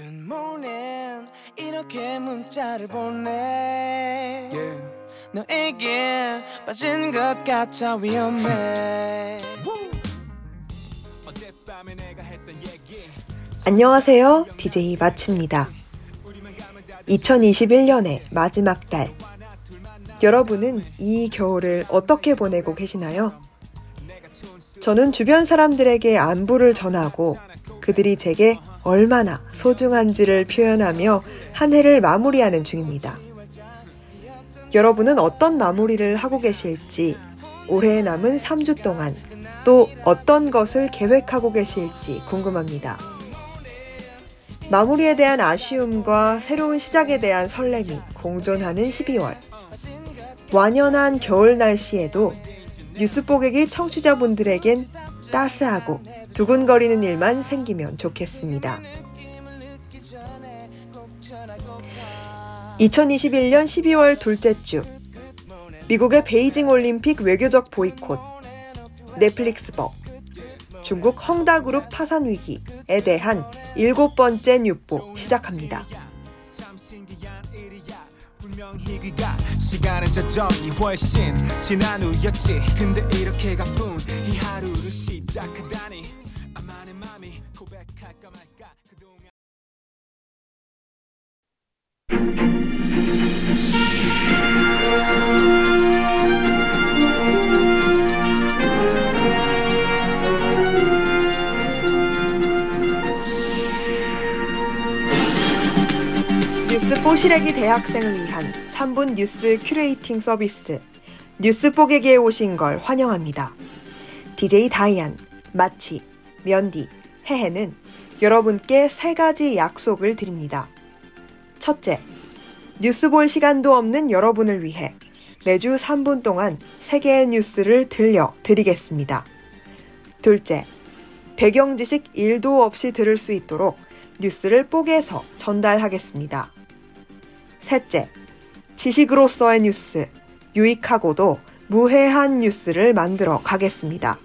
굿모닝 이렇게 문자를 보내 너에게 빠진 것 같아 위험해 안녕하세요. DJ 마치입니다. 2021년의 마지막 달. 여러분은 이 겨울을 어떻게 보내고 계시나요? 저는 주변 사람들에게 안부를 전하고 그들이 제게 얼마나 소중한지를 표현하며 한 해를 마무리하는 중입니다. 여러분은 어떤 마무리를 하고 계실지, 올해 남은 3주 동안 또 어떤 것을 계획하고 계실지 궁금합니다. 마무리에 대한 아쉬움과 새로운 시작에 대한 설렘이 공존하는 12월. 완연한 겨울 날씨에도 뉴스 뽀개기 청취자분들에겐 따스하고 두근거리는 일만 생기면 좋겠습니다. 2021년 12월 둘째 주. 미국의 베이징 올림픽 외교적 보이콧. 넷플릭스법. 중국 헝다그룹 파산 위기에 대한 일곱 번째 뉴보 시작합니다. 뉴스 뽀시래기 대학생을 위한 3분 뉴스 curating 서비스 뉴스 뽀개기에 오신 걸 환영합니다. DJ 다이안, 마치, 면디, 해해는 여러분께 세 가지 약속을 드립니다. 첫째, 뉴스 볼 시간도 없는 여러분을 위해 매주 3분 동안 세 개의 뉴스를 들려 드리겠습니다. 둘째, 배경 지식 1도 없이 들을 수 있도록 뉴스를 뽀개서 전달하겠습니다. 셋째, 지식으로서의 뉴스, 유익하고도 무해한 뉴스를 만들어 가겠습니다.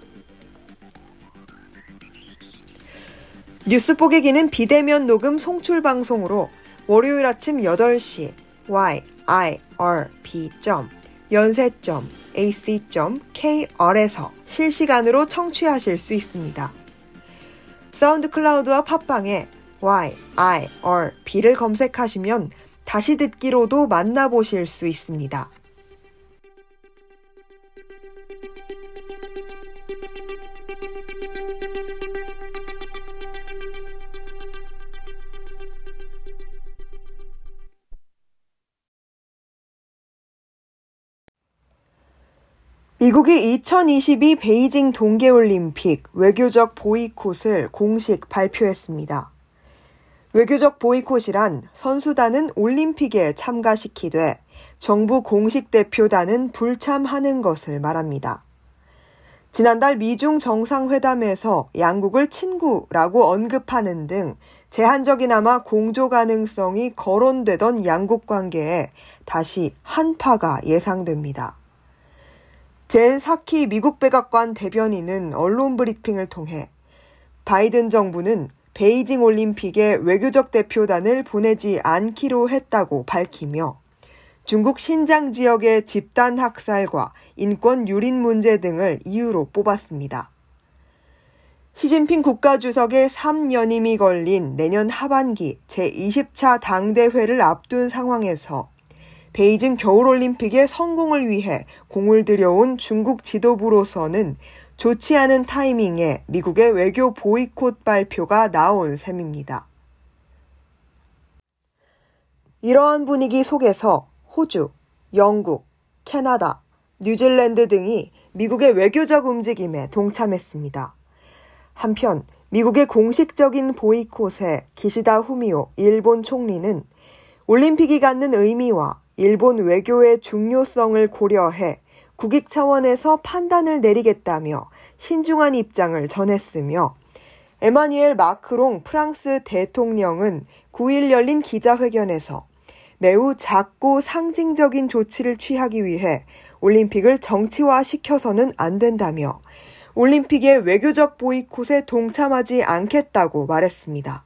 뉴스 뽀개기는 비대면 녹음 송출 방송으로 월요일 아침 8시 yirb.연세.ac.kr에서 실시간으로 청취하실 수 있습니다. 사운드 클라우드와 팟빵에 yirb를 검색하시면 다시 듣기로도 만나보실 수 있습니다. 미국이 2022 베이징 동계올림픽 외교적 보이콧을 공식 발표했습니다. 외교적 보이콧이란 선수단은 올림픽에 참가시키되 정부 공식 대표단은 불참하는 것을 말합니다. 지난달 미중 정상회담에서 양국을 친구라고 언급하는 등 제한적이나마 공조 가능성이 거론되던 양국 관계에 다시 한파가 예상됩니다. 젠 사키 미국 백악관 대변인은 언론 브리핑을 통해 바이든 정부는 베이징 올림픽에 외교적 대표단을 보내지 않기로 했다고 밝히며 중국 신장 지역의 집단 학살과 인권 유린 문제 등을 이유로 뽑았습니다. 시진핑 국가주석의 3년임이 걸린 내년 하반기 제20차 당대회를 앞둔 상황에서 베이징 겨울올림픽의 성공을 위해 공을 들여온 중국 지도부로서는 좋지 않은 타이밍에 미국의 외교 보이콧 발표가 나온 셈입니다. 이러한 분위기 속에서 호주, 영국, 캐나다, 뉴질랜드 등이 미국의 외교적 움직임에 동참했습니다. 한편 미국의 공식적인 보이콧에 기시다 후미오 일본 총리는 올림픽이 갖는 의미와 일본 외교의 중요성을 고려해 국익 차원에서 판단을 내리겠다며 신중한 입장을 전했으며 에마니엘 마크롱 프랑스 대통령은 9일 열린 기자회견에서 매우 작고 상징적인 조치를 취하기 위해 올림픽을 정치화 시켜서는 안 된다며 올림픽의 외교적 보이콧에 동참하지 않겠다고 말했습니다.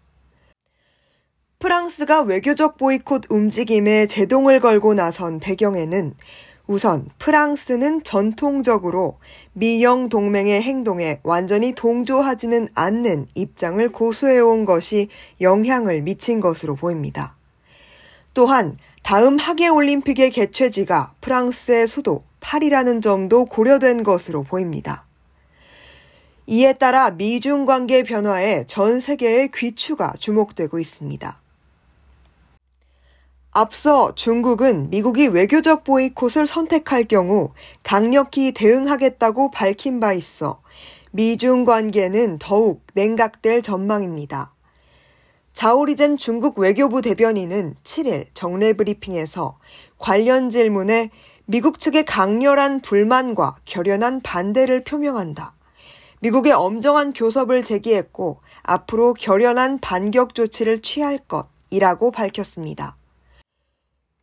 프랑스가 외교적 보이콧 움직임에 제동을 걸고 나선 배경에는 우선 프랑스는 전통적으로 미영 동맹의 행동에 완전히 동조하지는 않는 입장을 고수해온 것이 영향을 미친 것으로 보입니다. 또한 다음 하계 올림픽의 개최지가 프랑스의 수도 파리라는 점도 고려된 것으로 보입니다. 이에 따라 미중 관계 변화에 전 세계의 귀추가 주목되고 있습니다. 앞서 중국은 미국이 외교적 보이콧을 선택할 경우 강력히 대응하겠다고 밝힌 바 있어 미중 관계는 더욱 냉각될 전망입니다. 자오리젠 중국 외교부 대변인은 7일 정례 브리핑에서 관련 질문에 미국 측의 강렬한 불만과 결연한 반대를 표명한다. 미국의 엄정한 교섭을 제기했고 앞으로 결연한 반격 조치를 취할 것이라고 밝혔습니다.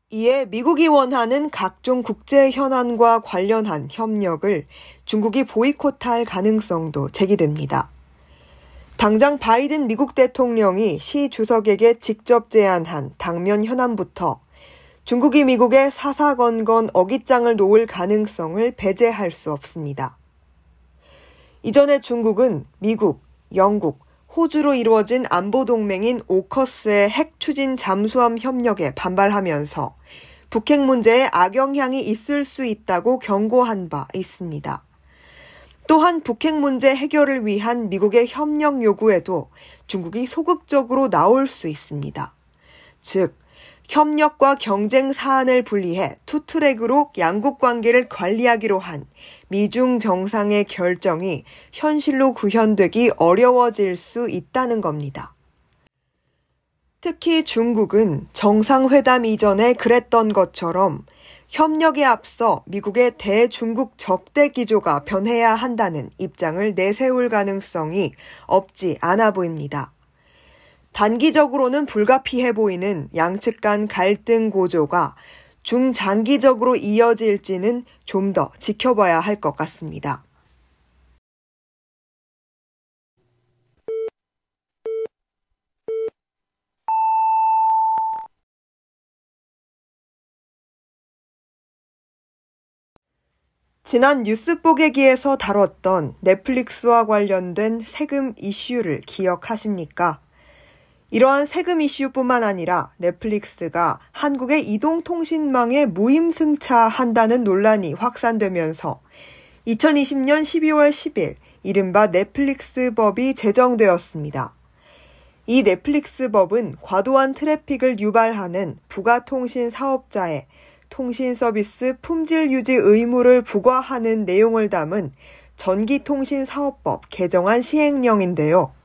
이에 미국이 원하는 각종 국제 현안과 관련한 협력을 중국이 보이콧할 가능성도 제기됩니다. 당장 바이든 미국 대통령이 시 주석에게 직접 제안한 당면 현안부터 중국이 미국의 사사건건 어깃장을 놓을 가능성을 배제할 수 없습니다. 이전에 중국은 미국, 영국, 호주로 이루어진 안보 동맹인 오커스의 핵 추진 잠수함 협력에 반발하면서 북핵 문제에 악영향이 있을 수 있다고 경고한 바 있습니다. 또한 북핵 문제 해결을 위한 미국의 협력 요구에도 중국이 소극적으로 나올 수 있습니다. 즉, 협력과 경쟁 사안을 분리해 투트랙으로 양국 관계를 관리하기로 한 미중 정상의 결정이 현실로 구현되기 어려워질 수 있다는 겁니다. 특히 중국은 정상회담 이전에 그랬던 것처럼 협력에 앞서 미국의 대중국 적대 기조가 변해야 한다는 입장을 내세울 가능성이 없지 않아 보입니다. 단기적으로는 불가피해 보이는 양측 간 갈등 고조가 중장기적으로 이어질지는 좀 더 지켜봐야 할 것 같습니다. 지난 뉴스 뽀개기에서 다뤘던 넷플릭스와 관련된 세금 이슈를 기억하십니까? 이러한 세금 이슈뿐만 아니라 넷플릭스가 한국의 이동통신망에 무임승차한다는 논란이 확산되면서 2020년 12월 10일 이른바 넷플릭스 법이 제정되었습니다. 이 넷플릭스 법은 과도한 트래픽을 유발하는 부가통신 사업자의 통신 서비스 품질 유지 의무를 부과하는 내용을 담은 전기통신사업법 개정안 시행령인데요.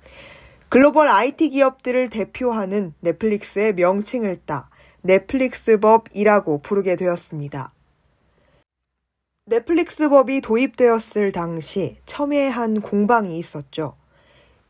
글로벌 IT 기업들을 대표하는 넷플릭스의 명칭을 따 넷플릭스법이라고 부르게 되었습니다. 넷플릭스법이 도입되었을 당시 첨예한 공방이 있었죠.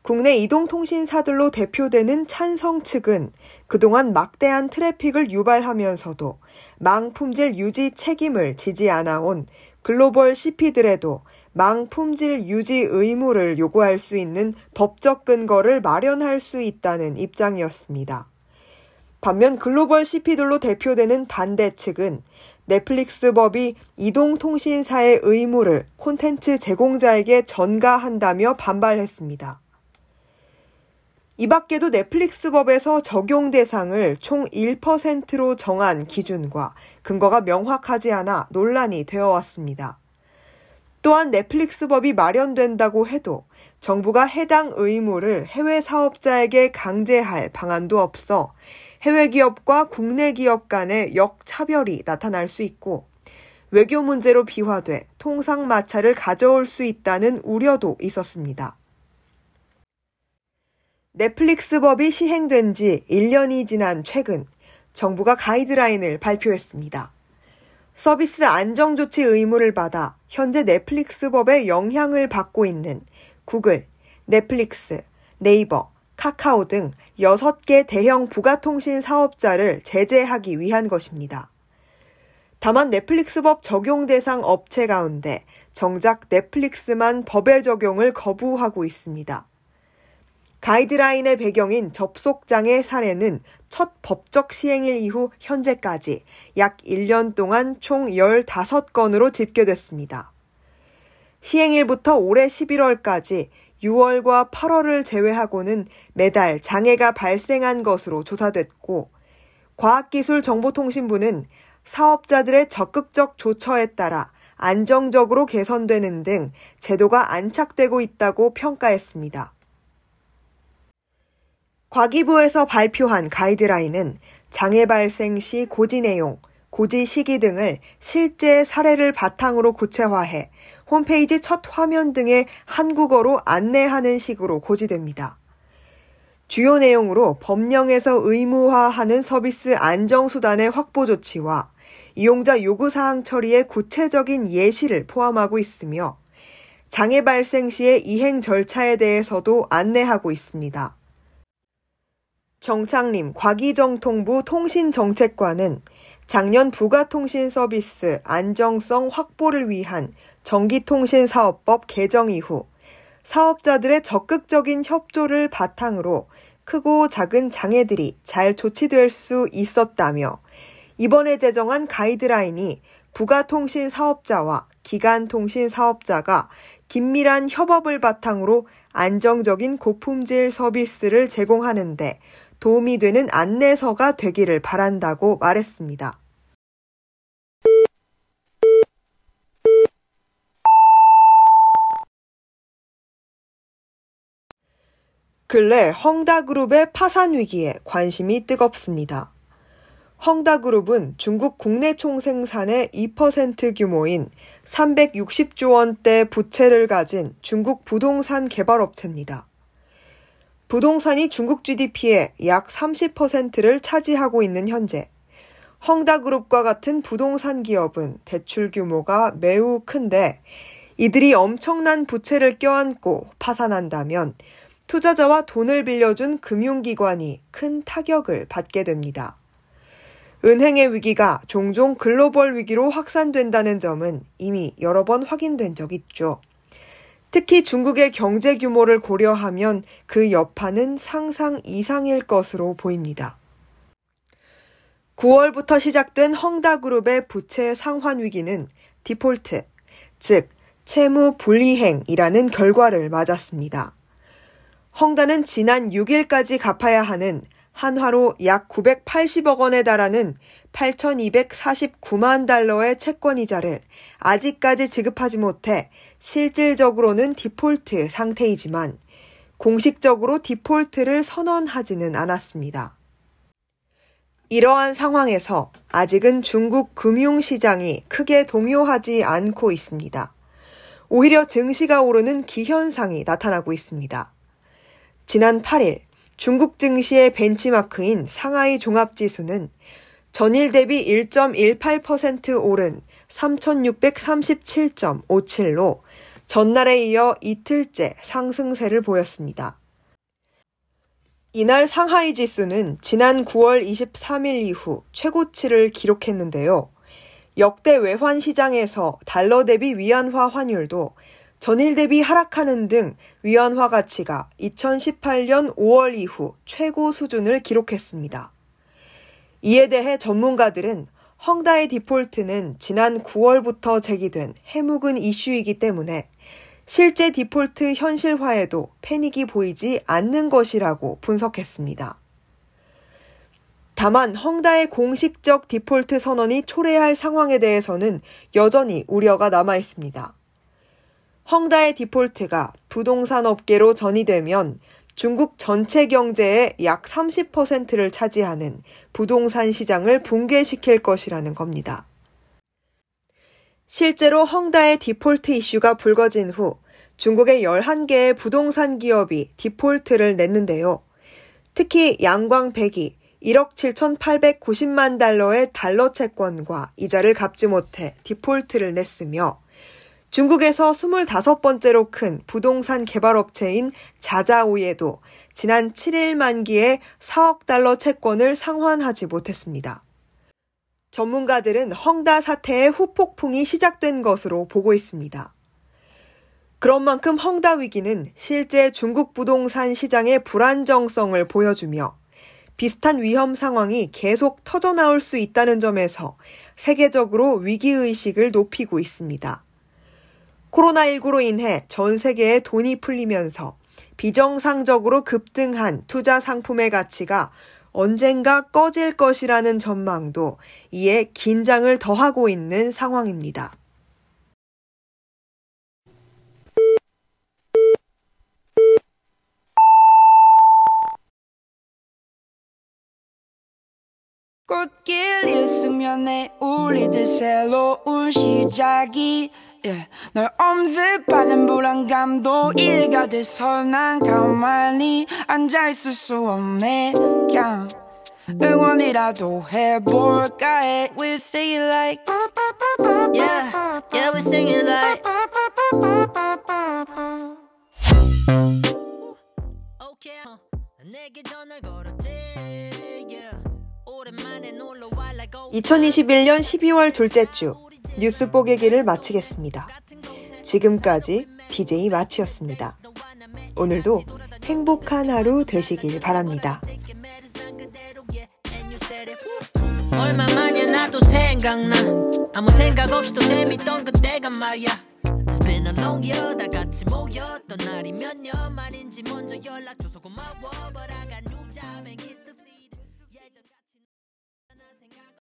국내 이동통신사들로 대표되는 찬성 측은 그동안 막대한 트래픽을 유발하면서도 망품질 유지 책임을 지지 않아온 글로벌 CP들에도 망품질 유지 의무를 요구할 수 있는 법적 근거를 마련할 수 있다는 입장이었습니다. 반면 글로벌 CP들로 대표되는 반대 측은 넷플릭스 법이 이동통신사의 의무를 콘텐츠 제공자에게 전가한다며 반발했습니다. 이 밖에도 넷플릭스 법에서 적용 대상을 총 1%로 정한 기준과 근거가 명확하지 않아 논란이 되어 왔습니다. 또한 넷플릭스 법이 마련된다고 해도 정부가 해당 의무를 해외 사업자에게 강제할 방안도 없어 해외 기업과 국내 기업 간의 역차별이 나타날 수 있고 외교 문제로 비화돼 통상 마찰을 가져올 수 있다는 우려도 있었습니다. 넷플릭스 법이 시행된 지 1년이 지난 최근 정부가 가이드라인을 발표했습니다. 서비스 안정 조치 의무를 받아 현재 넷플릭스 법에 영향을 받고 있는 구글, 넷플릭스, 네이버, 카카오 등 6개 대형 부가통신 사업자를 제재하기 위한 것입니다. 다만 넷플릭스법 적용 대상 업체 가운데 정작 넷플릭스만 법의 적용을 거부하고 있습니다. 가이드라인의 배경인 접속장애 사례는 첫 법적 시행일 이후 현재까지 약 1년 동안 총 15건으로 집계됐습니다. 시행일부터 올해 11월까지 6월과 8월을 제외하고는 매달 장애가 발생한 것으로 조사됐고, 과학기술정보통신부는 사업자들의 적극적 조처에 따라 안정적으로 개선되는 등 제도가 안착되고 있다고 평가했습니다. 과기부에서 발표한 가이드라인은 장애 발생 시 고지 내용, 고지 시기 등을 실제 사례를 바탕으로 구체화해 홈페이지 첫 화면 등에 한국어로 안내하는 식으로 고지됩니다. 주요 내용으로 법령에서 의무화하는 서비스 안정수단의 확보 조치와 이용자 요구사항 처리의 구체적인 예시를 포함하고 있으며 장애 발생 시의 이행 절차에 대해서도 안내하고 있습니다. 정창림 과기정통부 통신정책관은 작년 부가통신 서비스 안정성 확보를 위한 전기통신사업법 개정 이후 사업자들의 적극적인 협조를 바탕으로 크고 작은 장애들이 잘 조치될 수 있었다며 이번에 제정한 가이드라인이 부가통신 사업자와 기간통신 사업자가 긴밀한 협업을 바탕으로 안정적인 고품질 서비스를 제공하는데 도움이 되는 안내서가 되기를 바란다고 말했습니다. 근래 헝다그룹의 파산 위기에 관심이 뜨겁습니다. 헝다그룹은 중국 국내 총생산의 2% 규모인 360조 원대 부채를 가진 중국 부동산 개발업체입니다. 부동산이 중국 GDP의 약 30%를 차지하고 있는 현재 헝다그룹과 같은 부동산 기업은 대출 규모가 매우 큰데 이들이 엄청난 부채를 껴안고 파산한다면 투자자와 돈을 빌려준 금융기관이 큰 타격을 받게 됩니다. 은행의 위기가 종종 글로벌 위기로 확산된다는 점은 이미 여러 번 확인된 적 있죠. 특히 중국의 경제 규모를 고려하면 그 여파는 상상 이상일 것으로 보입니다. 9월부터 시작된 헝다그룹의 부채 상환 위기는 디폴트, 즉 채무 불이행이라는 결과를 맞았습니다. 헝다는 지난 6일까지 갚아야 하는 한화로 약 980억 원에 달하는 8,249만 달러의 채권 이자를 아직까지 지급하지 못해 실질적으로는 디폴트 상태이지만 공식적으로 디폴트를 선언하지는 않았습니다. 이러한 상황에서 아직은 중국 금융시장이 크게 동요하지 않고 있습니다. 오히려 증시가 오르는 기현상이 나타나고 있습니다. 지난 8일 중국 증시의 벤치마크인 상하이 종합지수는 전일 대비 1.18% 오른 3,637.57로 전날에 이어 이틀째 상승세를 보였습니다. 이날 상하이 지수는 지난 9월 23일 이후 최고치를 기록했는데요. 역대 외환 시장에서 달러 대비 위안화 환율도 전일 대비 하락하는 등 위안화 가치가 2018년 5월 이후 최고 수준을 기록했습니다. 이에 대해 전문가들은 헝다의 디폴트는 지난 9월부터 제기된 해묵은 이슈이기 때문에 실제 디폴트 현실화에도 패닉이 보이지 않는 것이라고 분석했습니다. 다만 헝다의 공식적 디폴트 선언이 초래할 상황에 대해서는 여전히 우려가 남아 있습니다. 헝다의 디폴트가 부동산 업계로 전이되면 중국 전체 경제의 약 30%를 차지하는 부동산 시장을 붕괴시킬 것이라는 겁니다. 실제로 헝다의 디폴트 이슈가 불거진 후 중국의 11개의 부동산 기업이 디폴트를 냈는데요. 특히 양광백이 1억 7,890만 달러의 달러 채권과 이자를 갚지 못해 디폴트를 냈으며 중국에서 25번째로 큰 부동산 개발업체인 자자오에도 지난 7일 만기에 4억 달러 채권을 상환하지 못했습니다. 전문가들은 헝다 사태의 후폭풍이 시작된 것으로 보고 있습니다. 그런 만큼 헝다 위기는 실제 중국 부동산 시장의 불안정성을 보여주며 비슷한 위험 상황이 계속 터져나올 수 있다는 점에서 세계적으로 위기의식을 높이고 있습니다. 코로나19로 인해 전 세계에 돈이 풀리면서 비정상적으로 급등한 투자 상품의 가치가 언젠가 꺼질 것이라는 전망도 이에 긴장을 더하고 있는 상황입니다. 꽃길 일승면에 우리들 새로운 시작이 yeah. 널 엄습하는 불안감도 일가 돼서 난 가만히 앉아있을 수 없네 그냥 응원이라도 해볼까 해 We say it like Yeah, yeah, we sing it like. Okay, uh, 내게 전화를 걸었지. Yeah, 오랜만에 놀러 와 like oh. 2021년 12월 둘째 주 뉴스 뽀개기를 마치겠습니다. 지금까지 DJ 마치였습니다. 오늘도 행복한 하루 되시길 바랍니다. 얼마만이야 나도 생각나 아무 생각 없이도 재밌던 그때가 말야 Spin a long year 다 같이 모였던 날이 몇 년 만인지 먼저 연락 줘서 고마워 But I got